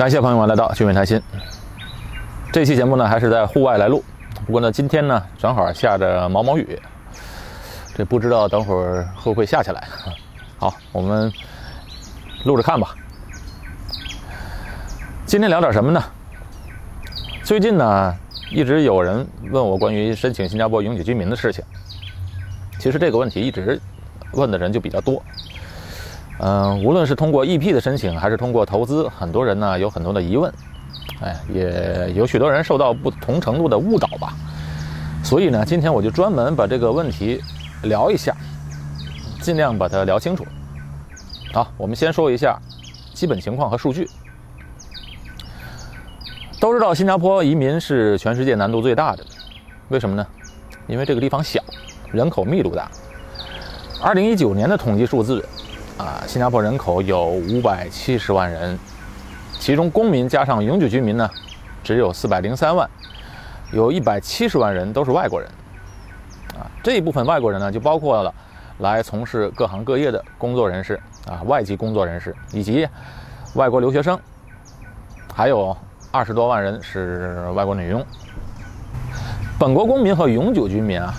感谢朋友们来到聚美谈心。这期节目呢，还是在户外来录。不过呢，今天呢，正好下着毛毛雨，这不知道等会儿会不会下起来。好，我们录着看吧。今天聊点什么呢？最近呢，一直有人问我关于申请新加坡永久居民的事情。其实这个问题一直问的人就比较多。嗯，无论是通过 EP 的申请，还是通过投资，很多人呢有很多的疑问。哎，也有许多人受到不同程度的误导吧。所以呢，今天我就专门把这个问题聊一下，尽量把它聊清楚。好，我们先说一下基本情况和数据。都知道新加坡移民是全世界难度最大的，为什么呢？因为这个地方小，人口密度大。二零一九年的统计数字，啊，新加坡人口有五百七十万人，其中公民加上永久居民呢，只有四百零三万，有一百七十万人都是外国人。啊，这一部分外国人呢，就包括了来从事各行各业的工作人士，啊，外籍工作人士以及外国留学生，还有。二十多万人是外国女佣，本国公民和永久居民啊，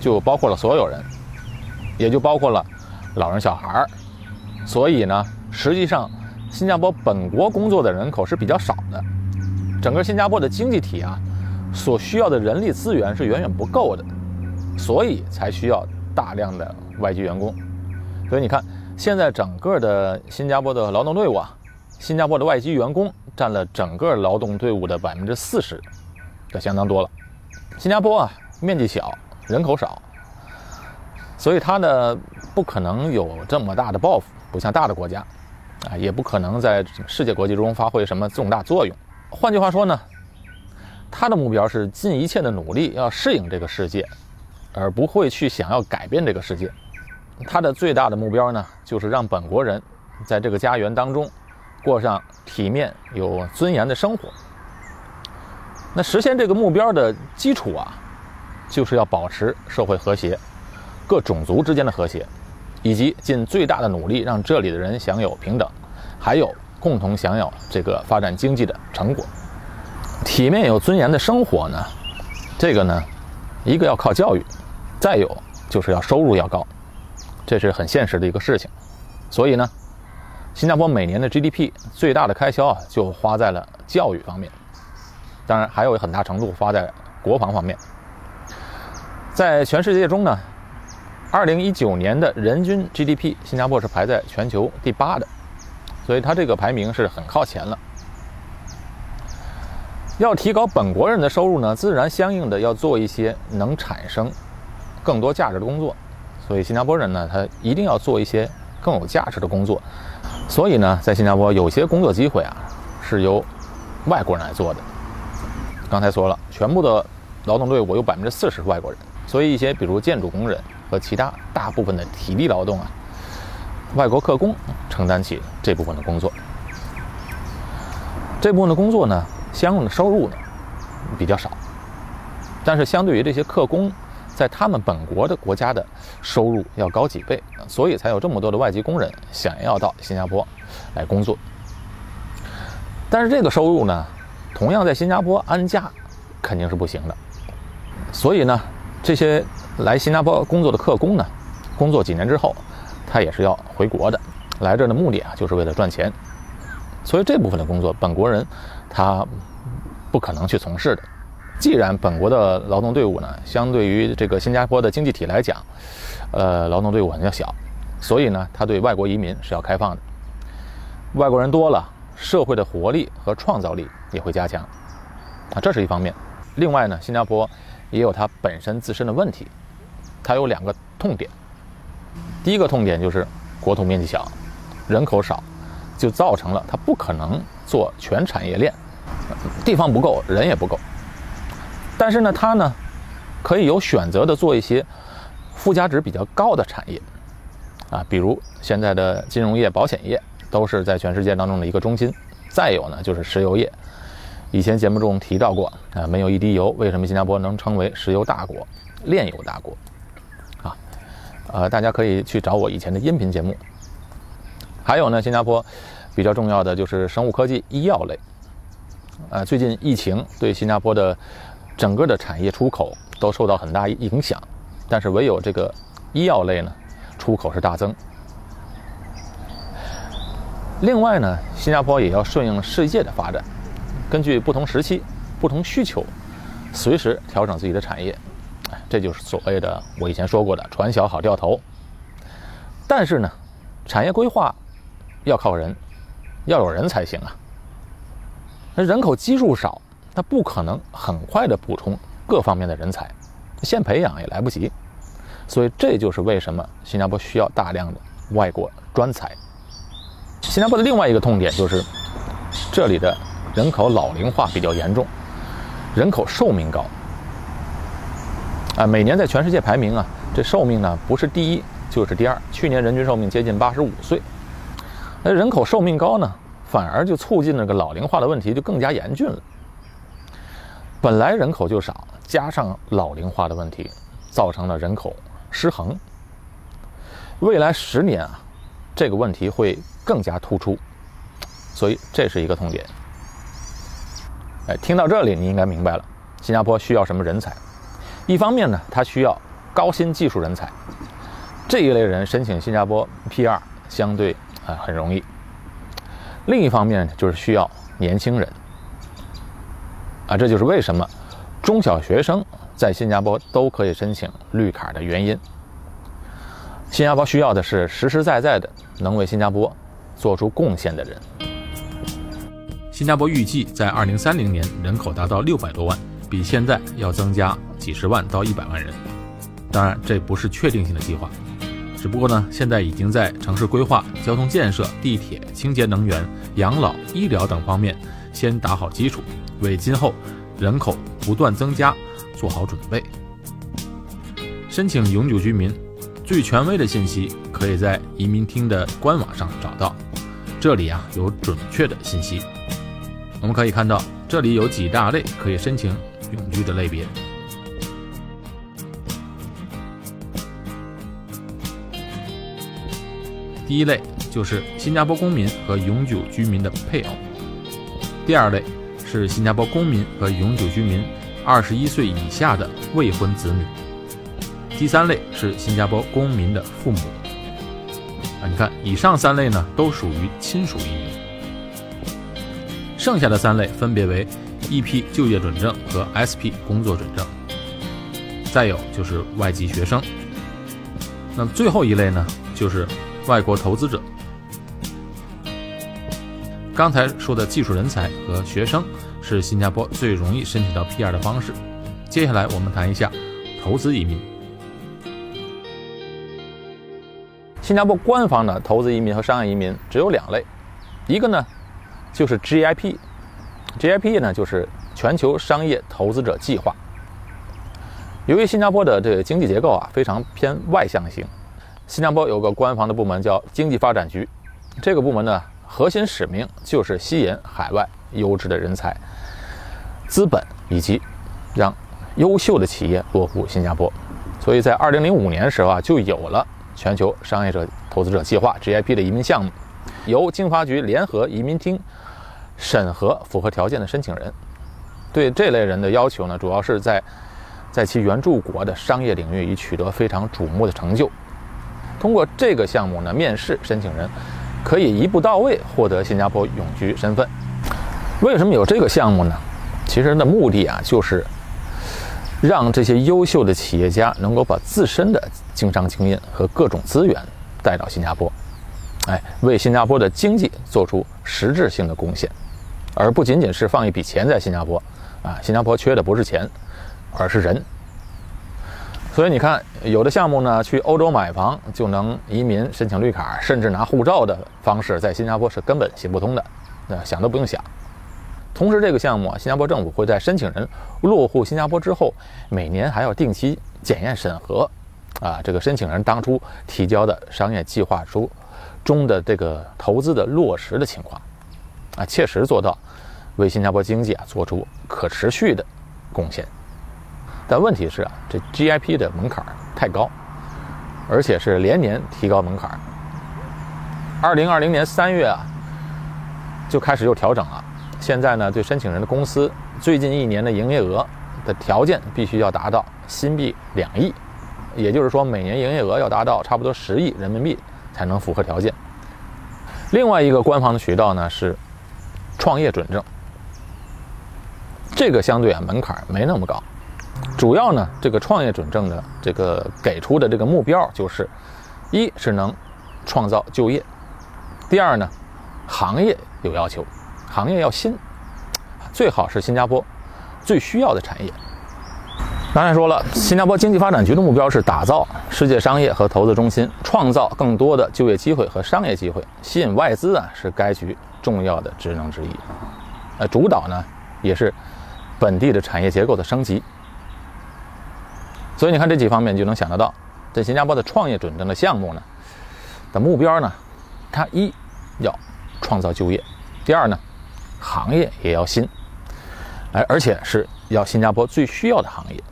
就包括了所有人，也就包括了老人小孩儿。所以呢，实际上新加坡本国工作的人口是比较少的。整个新加坡的经济体啊，所需要的人力资源是远远不够的，所以才需要大量的外籍员工。所以你看，现在整个的新加坡的劳动队伍啊。新加坡的外籍员工占了整个劳动队伍的百分之四十，这相当多了。新加坡啊，面积小，人口少，所以它呢不可能有这么大的抱负，不像大的国家，啊，也不可能在世界国际中发挥什么重大作用。换句话说呢，他的目标是尽一切的努力要适应这个世界，而不会去想要改变这个世界。他的最大的目标呢，就是让本国人在这个家园当中。过上体面、有尊严的生活。那实现这个目标的基础啊，就是要保持社会和谐、各种族之间的和谐，以及尽最大的努力让这里的人享有平等，还有共同享有这个发展经济的成果。体面有尊严的生活呢，这个呢，一个要靠教育，再有就是要收入要高，这是很现实的一个事情。所以呢。新加坡每年的 GDP 最大的开销啊，就花在了教育方面，当然还有很大程度花在国防方面。在全世界中呢，2019年的人均 GDP，新加坡是排在全球第八的，所以它这个排名是很靠前了。要提高本国人的收入呢，自然相应的要做一些能产生更多价值的工作，所以新加坡人呢，他一定要做一些更有价值的工作。所以呢，在新加坡有些工作机会啊，是由外国人来做的。刚才说了，全部的劳动队伍有百分之四十是外国人，所以一些比如建筑工人和其他大部分的体力劳动啊，外国客工承担起这部分的工作。这部分的工作呢，相应的收入呢比较少，但是相对于这些客工。在他们本国的国家的收入要高几倍，所以才有这么多的外籍工人想要到新加坡来工作。但是这个收入呢，同样在新加坡安家肯定是不行的。所以呢，这些来新加坡工作的客工呢，工作几年之后，他也是要回国的。来这儿的目的啊，就是为了赚钱。所以这部分的工作，本国人他不可能去从事的。既然本国的劳动队伍呢，相对于这个新加坡的经济体来讲，呃，劳动队伍比较小，所以呢，他对外国移民是要开放的。外国人多了，社会的活力和创造力也会加强，啊，这是一方面。另外呢，新加坡也有它本身自身的问题，它有两个痛点。第一个痛点就是国土面积小，人口少，就造成了它不可能做全产业链，地方不够，人也不够。但是呢，它呢，可以有选择的做一些附加值比较高的产业，啊，比如现在的金融业、保险业都是在全世界当中的一个中心。再有呢，就是石油业。以前节目中提到过，啊，没有一滴油，为什么新加坡能称为石油大国、炼油大国？呃，大家可以去找我以前的音频节目。还有呢，新加坡比较重要的就是生物科技、医药类。呃，最近疫情对新加坡的整个的产业出口都受到很大影响，但是唯有这个医药类呢，出口是大增。另外呢，新加坡也要顺应世界的发展，根据不同时期、不同需求，随时调整自己的产业。这就是所谓的我以前说过的“船小好掉头”。但是呢，产业规划要靠人，要有人才行啊。那人口基数少，他不可能很快的补充各方面的人才，先培养也来不及。所以这就是为什么新加坡需要大量的外国专才。新加坡的另外一个痛点就是，这里的人口老龄化比较严重，人口寿命高。啊，每年在全世界排名啊，这寿命呢不是第一就是第二。去年人均寿命接近八十五岁，那人口寿命高呢，反而就促进那个老龄化的问题就更加严峻了。本来人口就少，加上老龄化的问题，造成了人口失衡。未来十年啊，这个问题会。更加突出，所以这是一个痛点。哎，听到这里，你应该明白了，新加坡需要什么人才？一方面呢，它需要高新技术人才，这一类人申请新加坡 PR 相对啊很容易。另一方面就是需要年轻人，啊，这就是为什么中小学生在新加坡都可以申请绿卡的原因。新加坡需要的是实实在在的能为新加坡。做出贡献的人。新加坡预计在二零三零年人口达到六百多万，比现在要增加几十万到一百万人。当然，这不是确定性的计划，只不过呢，现在已经在城市规划、交通建设、地铁、清洁能源、养老、医疗等方面先打好基础，为今后人口不断增加做好准备。申请永久居民，最权威的信息可以在移民厅的官网上找到。这里啊有准确的信息，我们可以看到这里有几大类可以申请永居的类别。第一类就是新加坡公民和永久居民的配偶，第二类是新加坡公民和永久居民二十一岁以下的未婚子女，第三类是新加坡公民的父母。啊，你看，以上三类呢都属于亲属移民，剩下的三类分别为 EP 就业准证和 SP 工作准证，再有就是外籍学生。那么最后一类呢，就是外国投资者。刚才说的技术人才和学生是新加坡最容易申请到 PR 的方式。接下来我们谈一下投资移民。新加坡官方的投资移民和商业移民只有两类，一个呢就是 GIP GIP 呢就是全球商业投资者计划。由于新加坡的这个经济结构啊非常偏外向型，新加坡有个官方的部门叫经济发展局，这个部门呢核心使命就是吸引海外优质的人才、资本以及让优秀的企业落户新加坡。所以在2005年时候啊就有了。全球商业者投资者计划 GIP 的移民项目，由经发局联合移民厅审核符合条件的申请人。对这类人的要求呢，主要是在在其原住国的商业领域已取得非常瞩目的成就。通过这个项目呢，面试申请人可以一步到位获得新加坡永居身份。为什么有这个项目呢？其实的目的啊，就是。让这些优秀的企业家能够把自身的经商经验和各种资源带到新加坡，哎，为新加坡的经济做出实质性的贡献，而不仅仅是放一笔钱在新加坡，啊，新加坡缺的不是钱，而是人。所以你看，有的项目呢，去欧洲买房就能移民申请绿卡，甚至拿护照的方式，在新加坡是根本行不通的，那想都不用想。同时，这个项目啊，新加坡政府会在申请人落户新加坡之后，每年还要定期检验审核，啊，这个申请人当初提交的商业计划书中的这个投资的落实的情况，啊，切实做到为新加坡经济啊做出可持续的贡献。但问题是啊，这 GIP 的门槛太高，而且是连年提高门槛。二零二零年三月啊。就开始又调整了。现在呢，对申请人的公司最近一年的营业额的条件必须要达到新币两亿，也就是说每年营业额要达到差不多十亿人民币才能符合条件。另外一个官方的渠道呢是创业准证，这个相对啊门槛没那么高，主要呢这个创业准证的这个给出的这个目标就是，一是能创造就业，第二呢行业有要求，行业要新，最好是新加坡最需要的产业。刚才说了，新加坡经济发展局的目标是打造世界商业和投资中心，创造更多的就业机会和商业机会，吸引外资啊，是该局重要的职能之一。呃，主导呢也是本地的产业结构的升级。所以你看这几方面，就能想得到，在新加坡的创业准证的项目呢的目标呢，它一要创造就业，第二呢，行业也要新，哎，而且是要新加坡最需要的行业。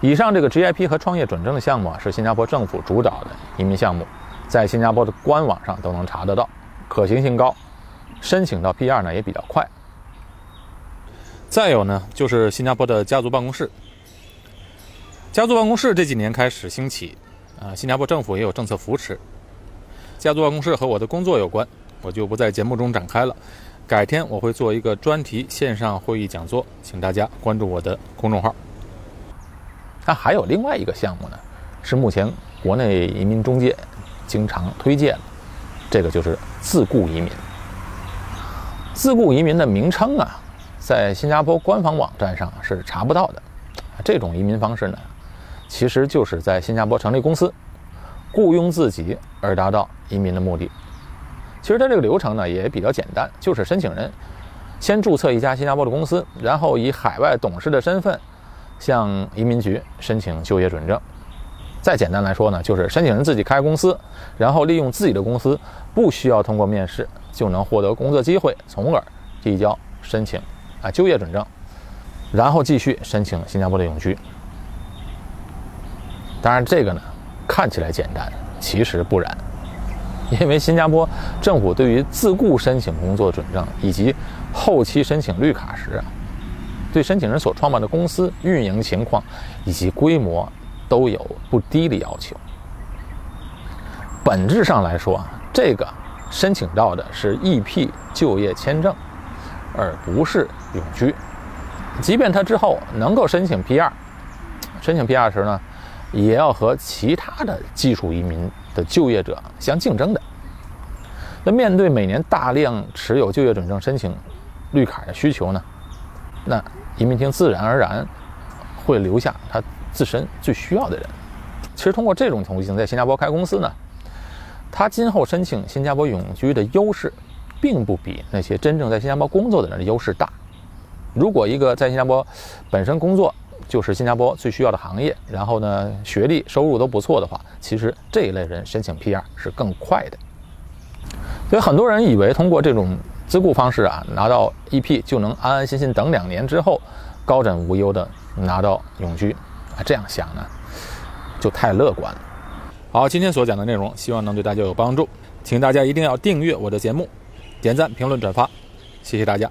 以上这个 GIP 和创业准证的项目啊，是新加坡政府主导的移民项目，在新加坡的官网上都能查得到，可行性高，申请到 PR 呢也比较快。再有呢，就是新加坡的家族办公室。家族办公室这几年开始兴起，啊，新加坡政府也有政策扶持。家族办公室和我的工作有关，我就不在节目中展开了。改天我会做一个专题线上会议讲座，请大家关注我的公众号。它还有另外一个项目呢，是目前国内移民中介经常推荐，这个就是自雇移民。自雇移民的名称啊，在新加坡官方网站上是查不到的。这种移民方式呢，其实就是在新加坡成立公司，雇佣自己而达到移民的目的。其实它这个流程呢也比较简单，就是申请人先注册一家新加坡的公司，然后以海外董事的身份。向移民局申请就业准证，再简单来说呢，就是申请人自己开公司，然后利用自己的公司，不需要通过面试就能获得工作机会，从而递交申请啊就业准证，然后继续申请新加坡的永居。当然，这个呢看起来简单，其实不然，因为新加坡政府对于自雇申请工作准证以及后期申请绿卡时。对申请人所创办的公司运营情况以及规模都有不低的要求。本质上来说，这个申请到的是 EP 就业签证，而不是永居。即便他之后能够申请 PR，申请 PR 时呢，也要和其他的技术移民的就业者相竞争的。那面对每年大量持有就业准证申请绿卡的需求呢，那。移民厅自然而然会留下他自身最需要的人。其实通过这种途径在新加坡开公司呢，他今后申请新加坡永居的优势，并不比那些真正在新加坡工作的人的优势大。如果一个在新加坡本身工作就是新加坡最需要的行业，然后呢学历收入都不错的话，其实这一类人申请 PR 是更快的。所以很多人以为通过这种。自雇方式啊，拿到 EP 就能安安心心等两年之后，高枕无忧的拿到永居啊，这样想呢，就太乐观了。好，今天所讲的内容，希望能对大家有帮助，请大家一定要订阅我的节目，点赞、评论、转发，谢谢大家。